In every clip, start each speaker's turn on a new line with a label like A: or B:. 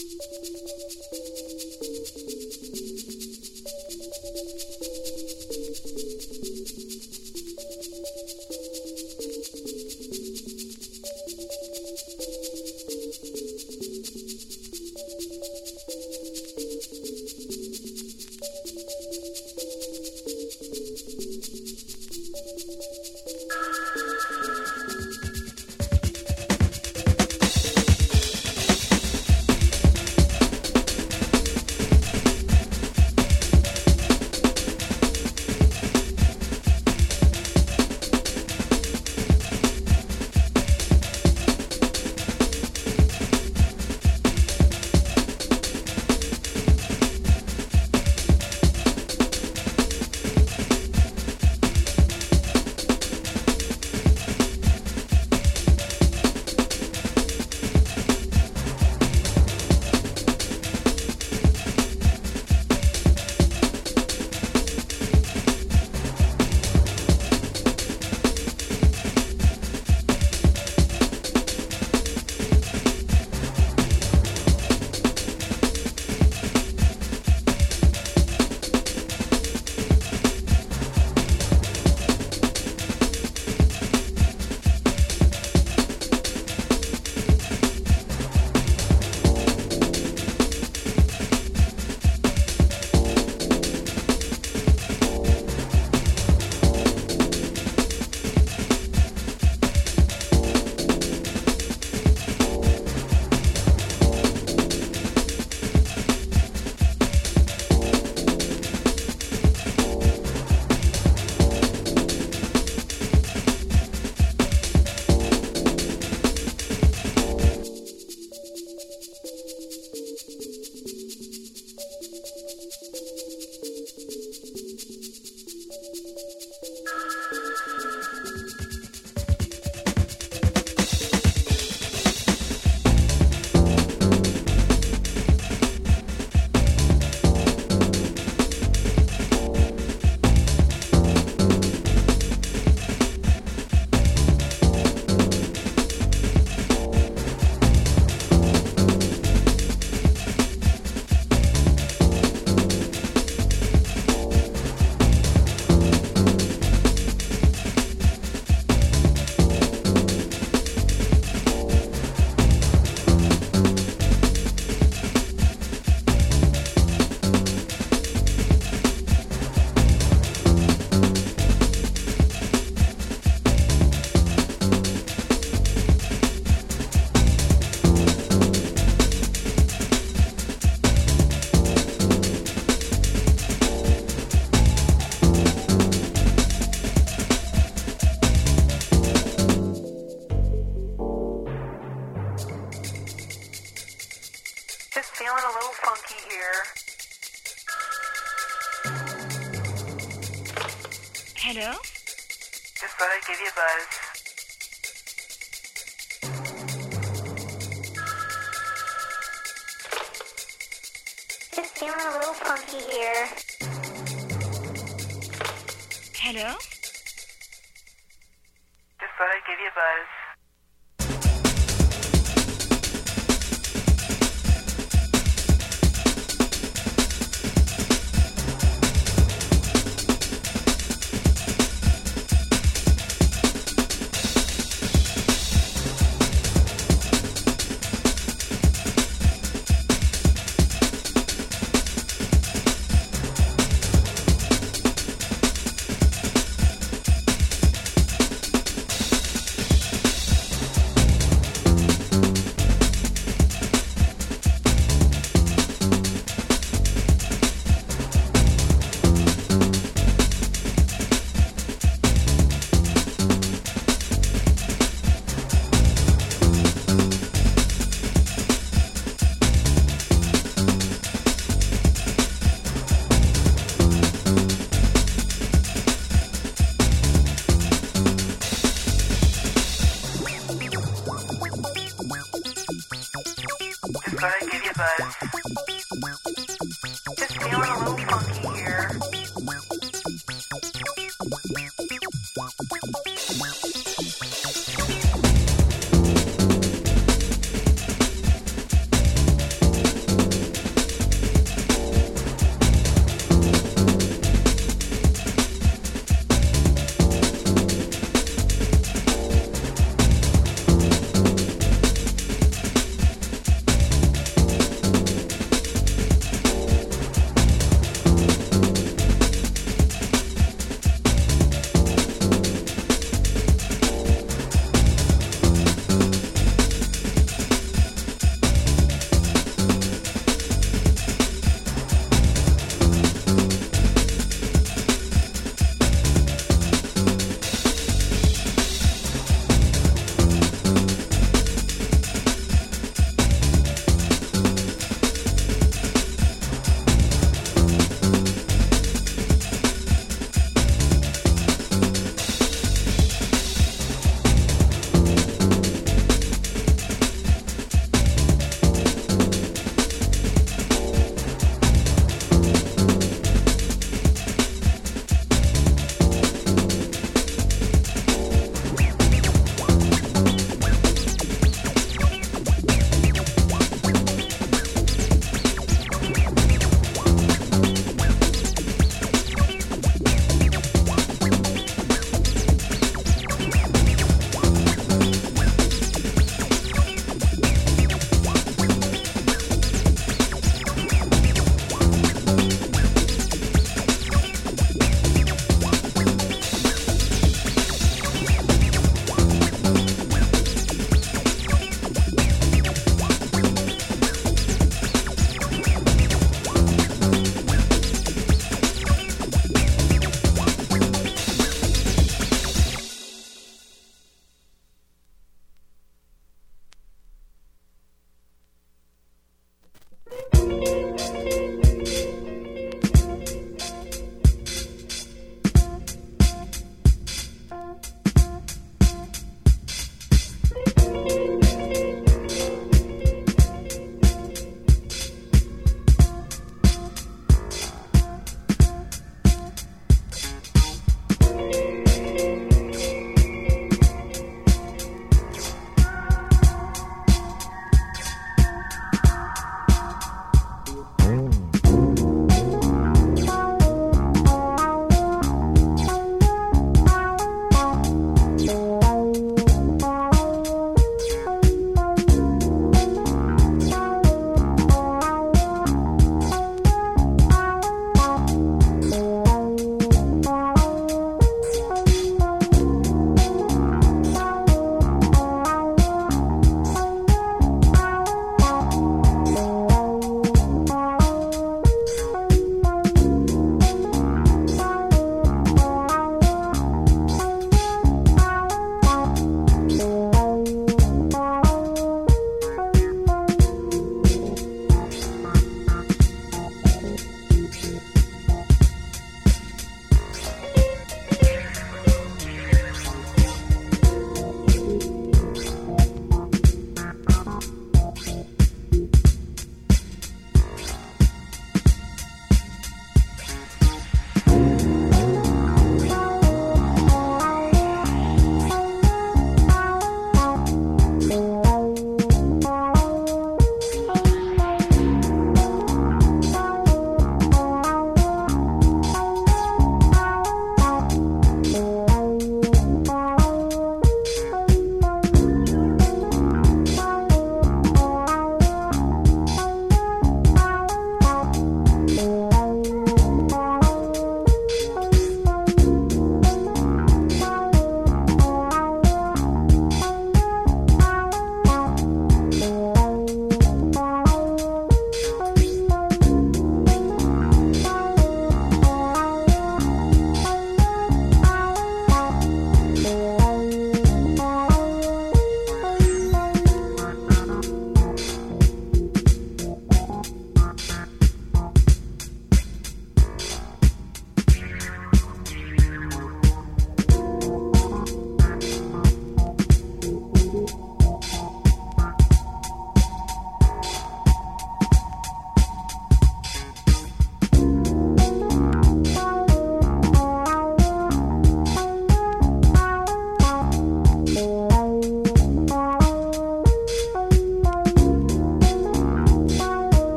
A: Thank you.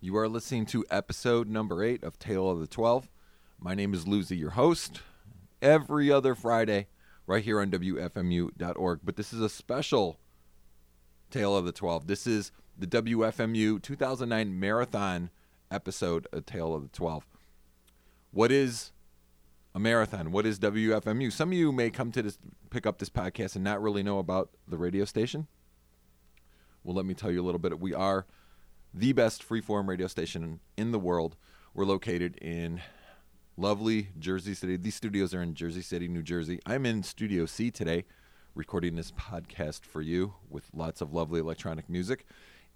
A: You are listening to episode number eight of Tale of the Twelve. My name is Lucy, your host. Every other Friday, right here on WFMU.org. But this is a special Tale of the Twelve. This is the WFMU 2009 marathon episode of Tale of the Twelve. What is a marathon? What is WFMU? Some of you may come to this, pick up this podcast and not really know about the radio station. Well, let me tell you a little bit. We are the best freeform radio station in the world. We're located in lovely Jersey City. These studios are in Jersey City, New Jersey. I'm in Studio C today, recording this podcast for you with lots of lovely electronic music.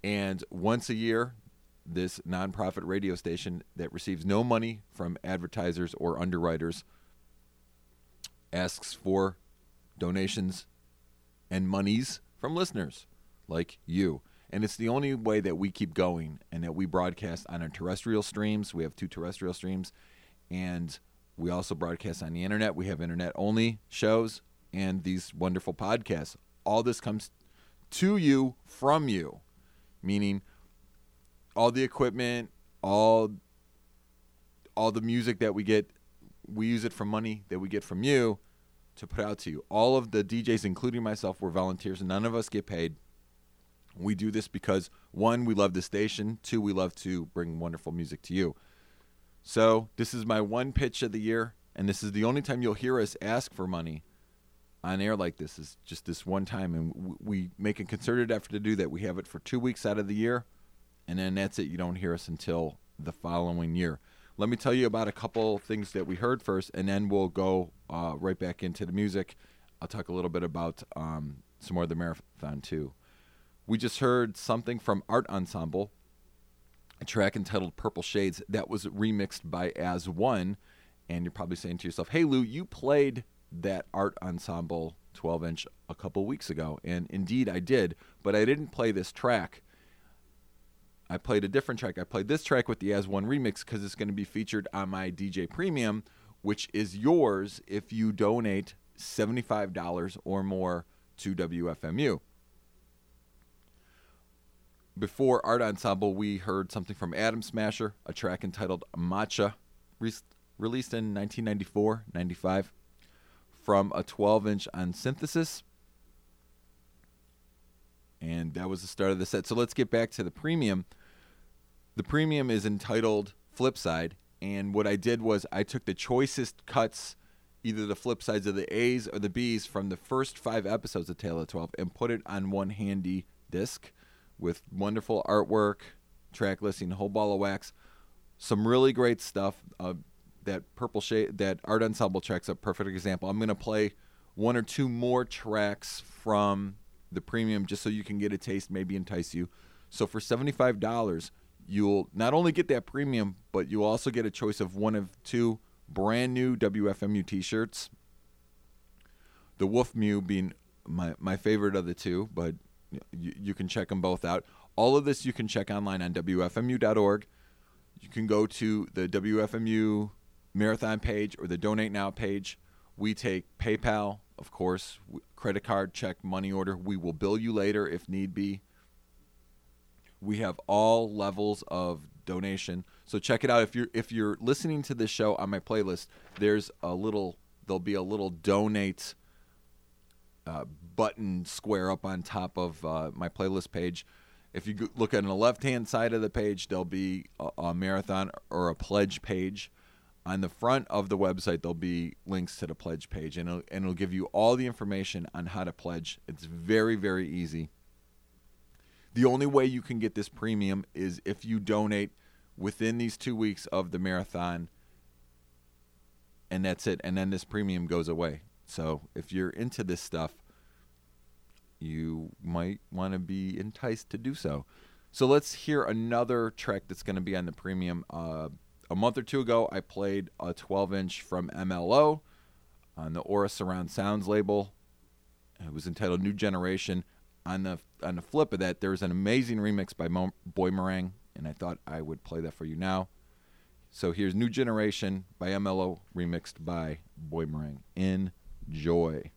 A: And once a year, this nonprofit radio station that receives no money from advertisers or underwriters asks for donations and monies from listeners like you. And it's the only way that we keep going and that we broadcast on our terrestrial streams. We have two terrestrial streams and we also broadcast on the internet. We have internet only shows and these wonderful podcasts. All this comes to you from you, meaning all the equipment, all all the music that we get, we use it for money that we get from you to put out to you. All of the DJs, including myself, were volunteers, none of us get paid. We do this because one, we love the station. Two, we love to bring wonderful music to you. So this is my one pitch of the year, and this is the only time you'll hear us ask for money on air like this. Is just this one time, and we make a concerted effort to do that. We have it for two weeks out of the year, and then that's it. You don't hear us until the following year. Let me tell you about a couple things that we heard first, and then we'll go uh, right back into the music. I'll talk a little bit about um, some more of the marathon too. We just heard something from Art Ensemble, a track entitled Purple Shades that was remixed by As One. And you're probably saying to yourself, hey, Lou, you played that Art Ensemble 12 inch a couple weeks ago. And indeed, I did, but I didn't play this track. I played a different track. I played this track with the As One remix because it's going to be featured on my DJ Premium, which is yours if you donate $75 or more to WFMU. Before Art Ensemble, we heard something from Atom Smasher, a track entitled Macha, re- released in 1994 95, from a 12 inch on synthesis. And that was the start of the set. So let's get back to the premium. The premium is entitled Flipside. And what I did was I took the choicest cuts, either the flip sides of the A's or the B's, from the first five episodes of Tale of 12 and put it on one handy disc with wonderful artwork, track listing, whole ball of wax, some really great stuff. Uh, that purple shade, that art ensemble track's a perfect example. I'm gonna play one or two more tracks from the premium just so you can get a taste, maybe entice you. So for seventy-five dollars, you'll not only get that premium, but you'll also get a choice of one of two brand new WFMU T-shirts. The Wolf Mew being my my favorite of the two, but you, you can check them both out. All of this you can check online on WFMU.org. You can go to the WFMU marathon page or the Donate Now page. We take PayPal, of course, credit card, check, money order. We will bill you later if need be. We have all levels of donation. So check it out if you're if you're listening to this show on my playlist, there's a little there'll be a little donate uh, button square up on top of uh, my playlist page. If you look on the left hand side of the page, there'll be a, a, marathon or a pledge page. On the front of the website, there'll be links to the pledge page, and it'll, and it'll give you all the information on how to pledge. It's very, very easy. The only way you can get this premium is if you donate within these two weeks of the marathon, and that's it. And then this premium goes away. So if you're into this stuff, you might want to be enticed to do so. So let's hear another track that's going to be on the premium. Uh, a month or two ago, I played a 12 inch from MLO on the Aura Surround Sounds label. It was entitled New Generation. On the on the flip of that, there's an amazing remix by Mo- Boymerang, and I thought I would play that for you now. So here's New Generation by MLO, remixed by Boymerang. Enjoy.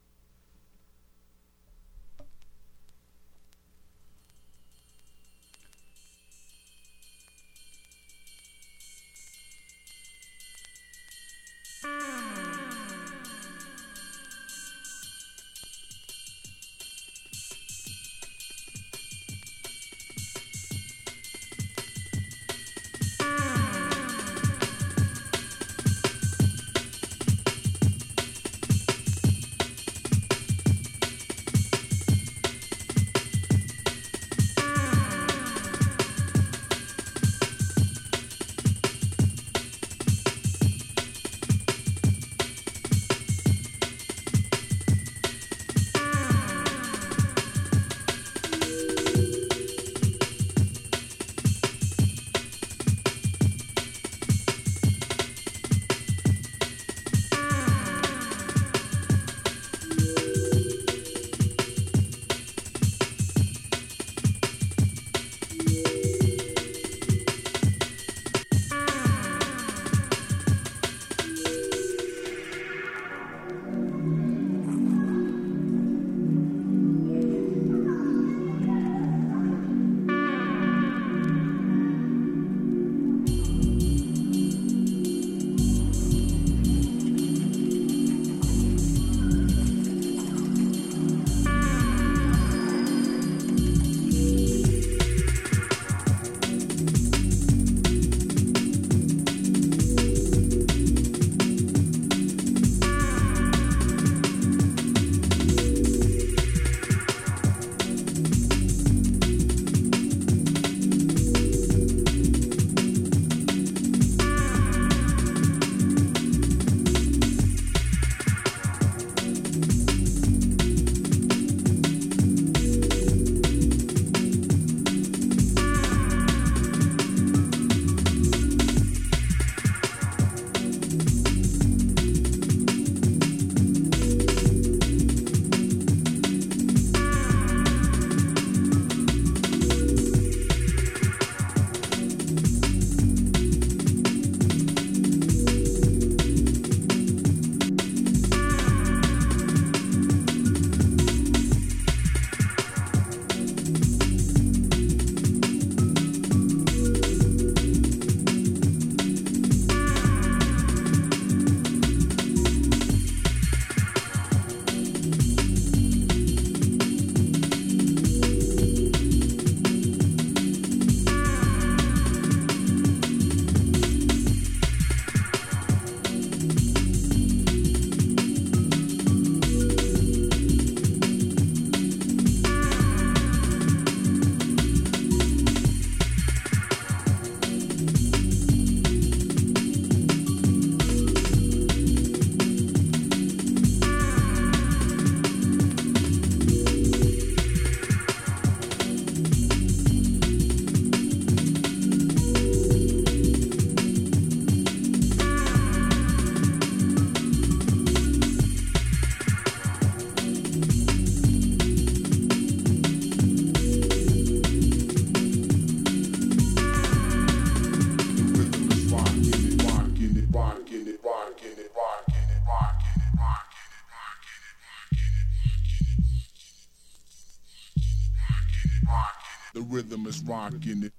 B: Rocking it.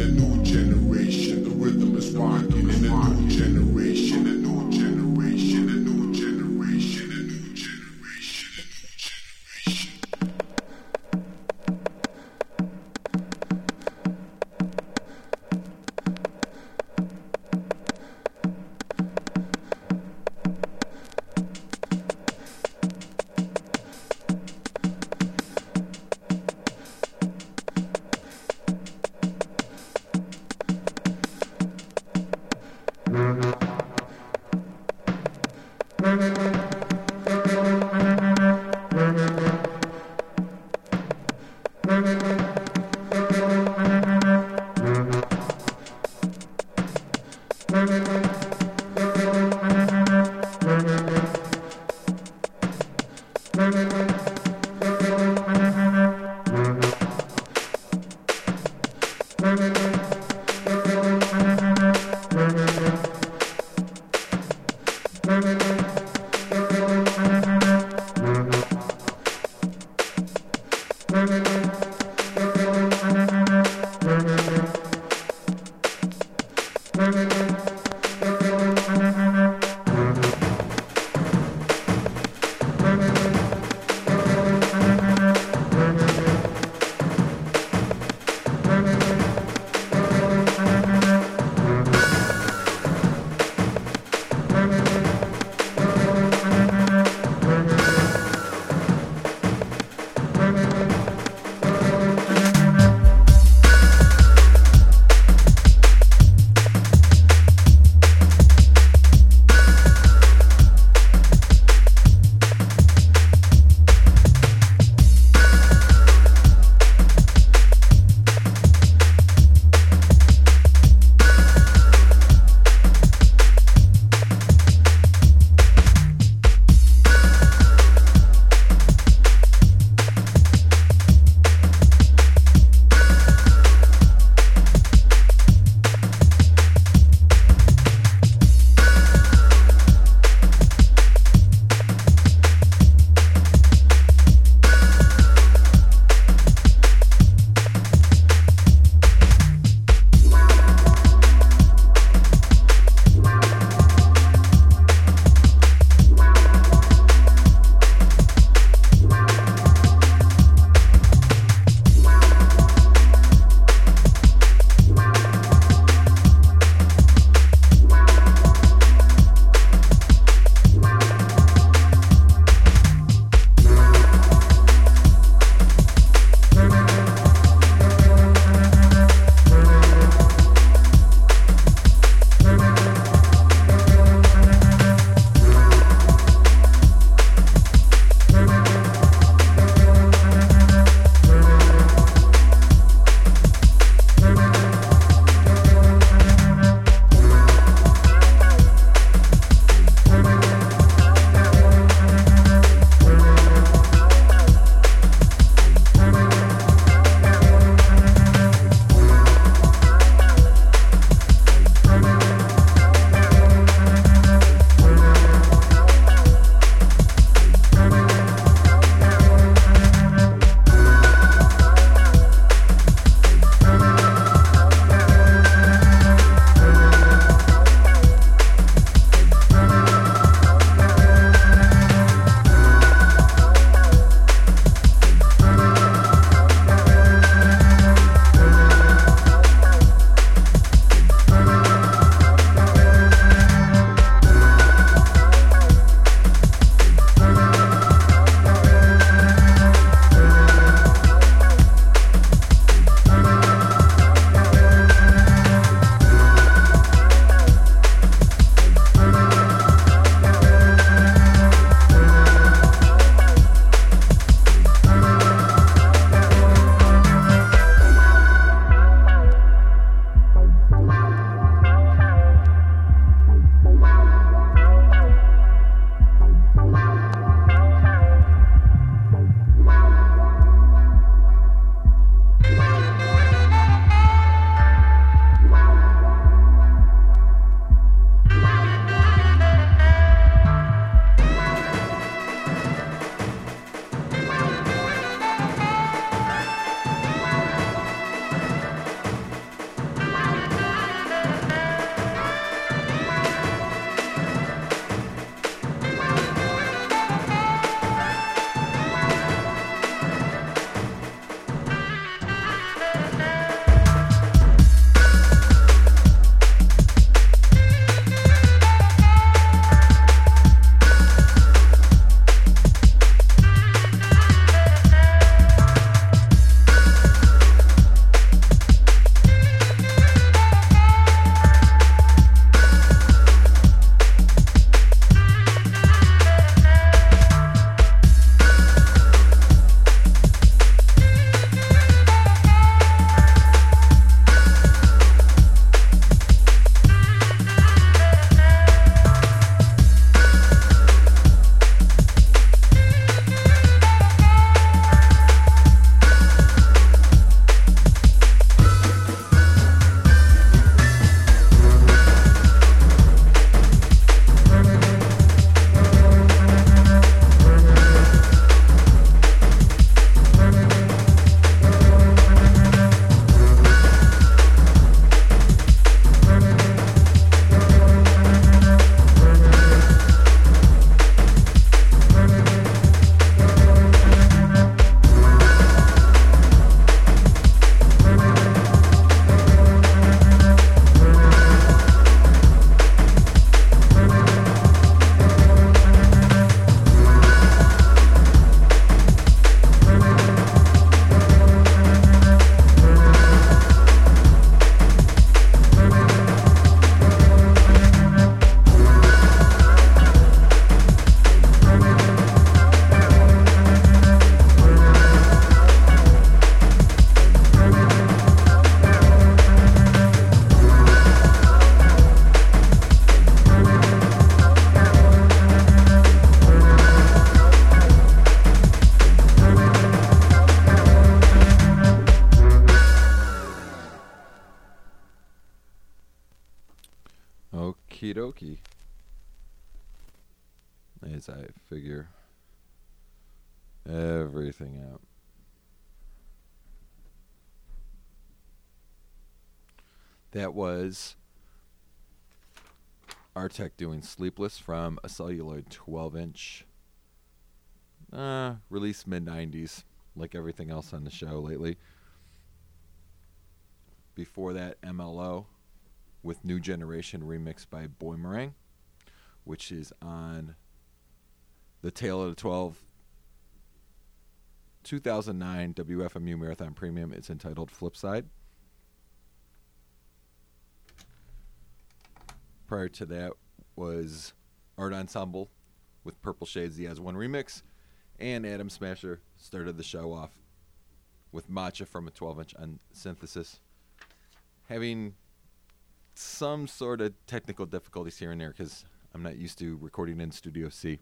A: in a new generation. The rhythm is sparking. in a new everything out. That was Arteq doing Sleepless from a celluloid 12 inch. Uh, release mid 90s, like everything else on the show lately. Before that, MLO with New Generation remixed by Boymerang, which is on the Tale of the 12 2009 WFMU Marathon Premium. It's entitled Flipside. Prior to that was Art Ensemble with Purple Shades, the As One remix, and Atom Smasher started the show off with Macha from a 12 inch on synthesis. Having some sort of technical difficulties here and there because I'm not used to recording in Studio C.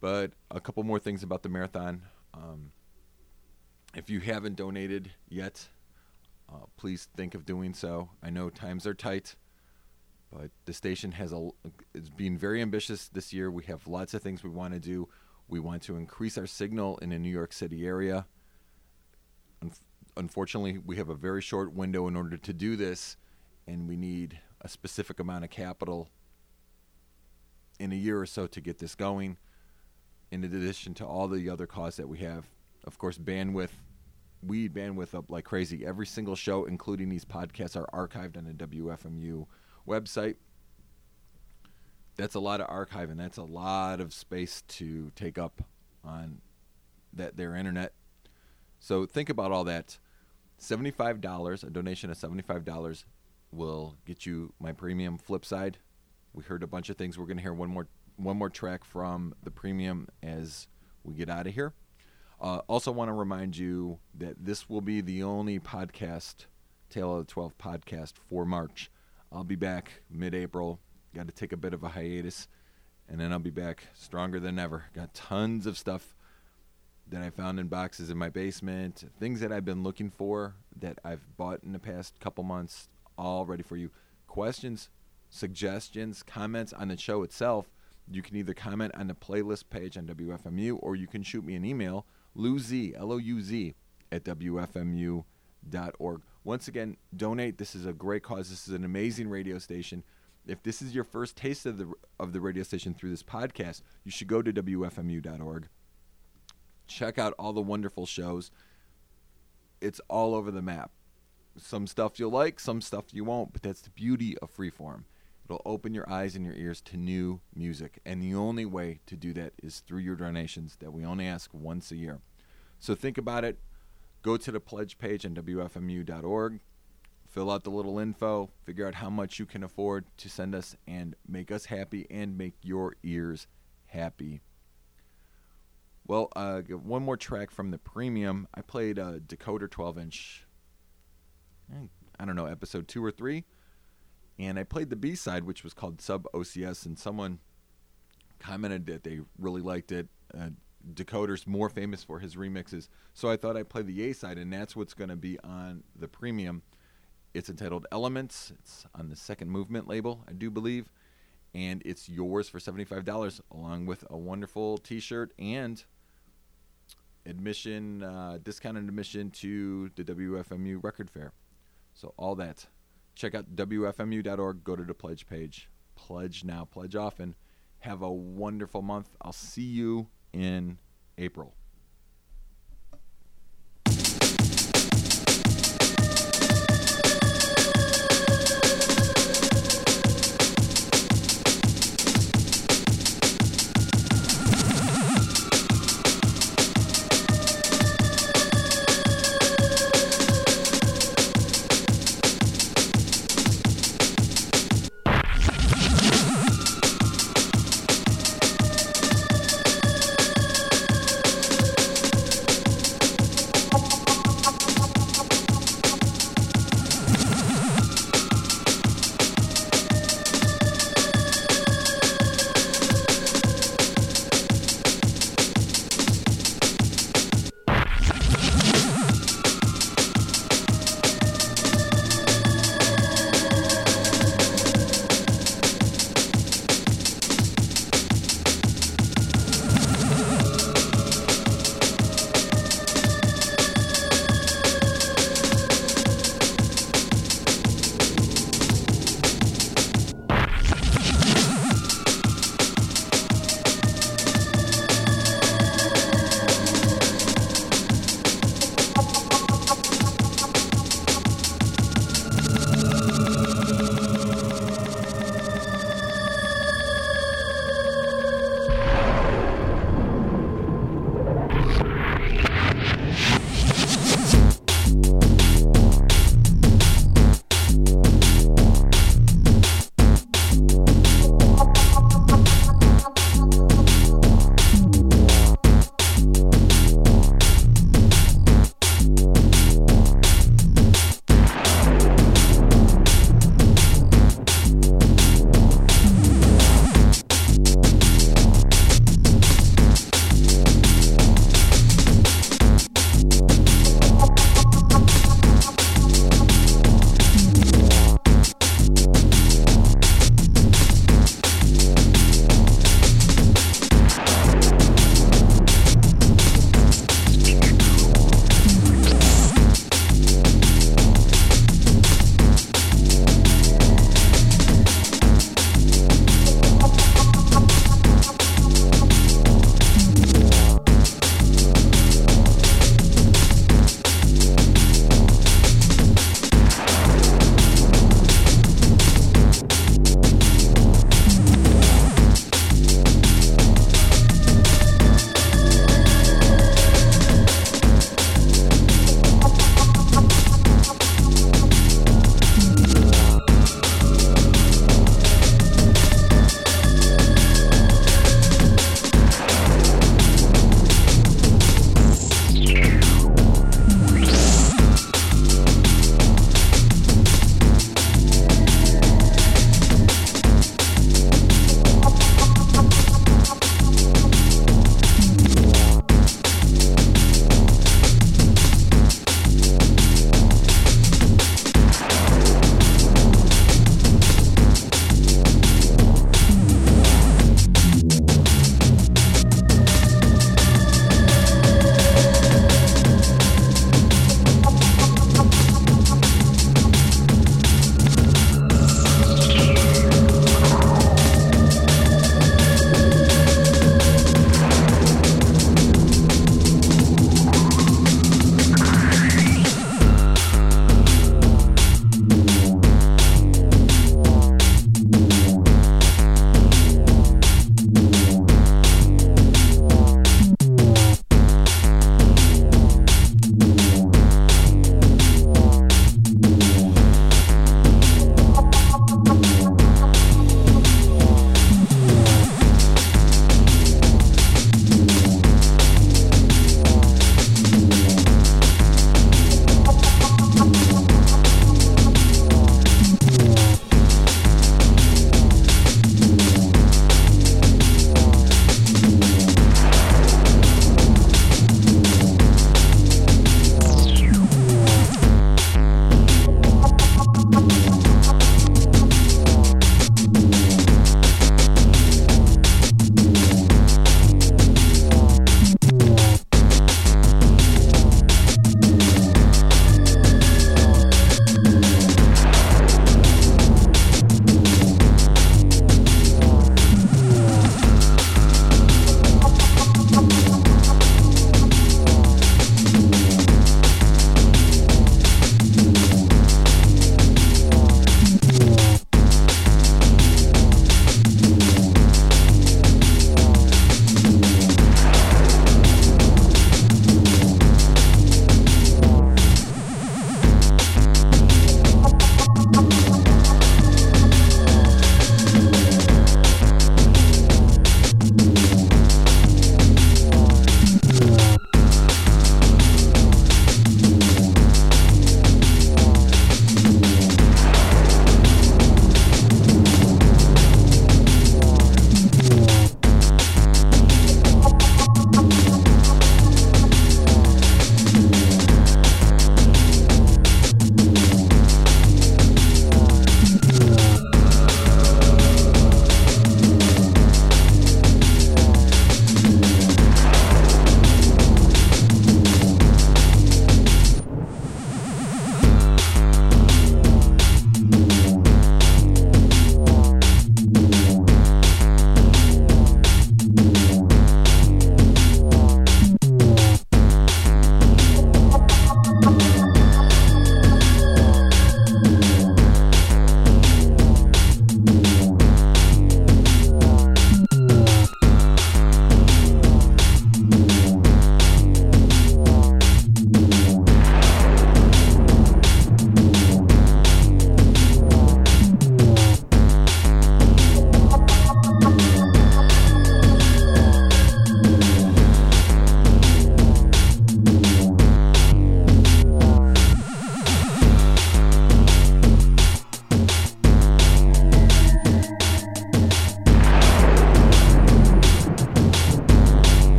A: But a couple more things about the marathon. Um, if you haven't donated yet, uh, please think of doing so. I know times are tight. But the station has a is being very ambitious this year. We have lots of things we want to do. We want to increase our signal in the New York City area. unfortunately, we have a very short window in order to do this, and we need a specific amount of capital in a year or so to get this going. In addition to all the other costs that we have, of course, bandwidth. We bandwidth up like crazy. Every single show, including these podcasts, are archived on the WFMU website. That's a lot of archiving. That's a lot of space to take up on that their internet. So think about all that. Seventy-five dollars, a donation of seventy-five dollars, will get you my premium flip side. We heard a bunch of things. We're going to hear one more one more track from the premium as we get out of here. Uh, also, want to remind you that this will be the only podcast, Tale of the Twelve podcast for March. I'll be back mid April. Got to take a bit of a hiatus, and then I'll be back stronger than ever. Got tons of stuff that I found in boxes in my basement, things that I've been looking for that I've bought in the past couple months, all ready for you. Questions, suggestions, comments on the show itself. You can either comment on the playlist page on WFMU or you can shoot me an email, louz, L-O-U-Z, at WFMU.org. Once again, donate. This is a great cause. This is an amazing radio station. If this is your first taste of the of the radio station through this podcast, you should go to wfmu.org. Check out all the wonderful shows. It's all over the map. Some stuff you'll like, some stuff you won't, but that's the beauty of freeform. It'll open your eyes and your ears to new music, and the only way to do that is through your donations that we only ask once a year. So think about it Go to the pledge page on WFMU.org, fill out the little info, figure out how much you can afford to send us, and make us happy and make your ears happy. Well, uh, one more track from the premium. I played a Decoder 12 inch, eh, I don't know, episode two or three. And I played the B side, which was called Sub OCS, and someone commented that they really liked it. Uh, Decoder's more famous for his remixes. So I thought I'd play the A side, and that's what's going to be on the premium. It's entitled Elements. It's on the second movement label, I do believe. And it's yours for $75, along with a wonderful t shirt and admission, uh, discounted admission to the WFMU record fair. So, all that. Check out WFMU.org, go to the pledge page. Pledge now, pledge often. Have a wonderful month. I'll see you in April.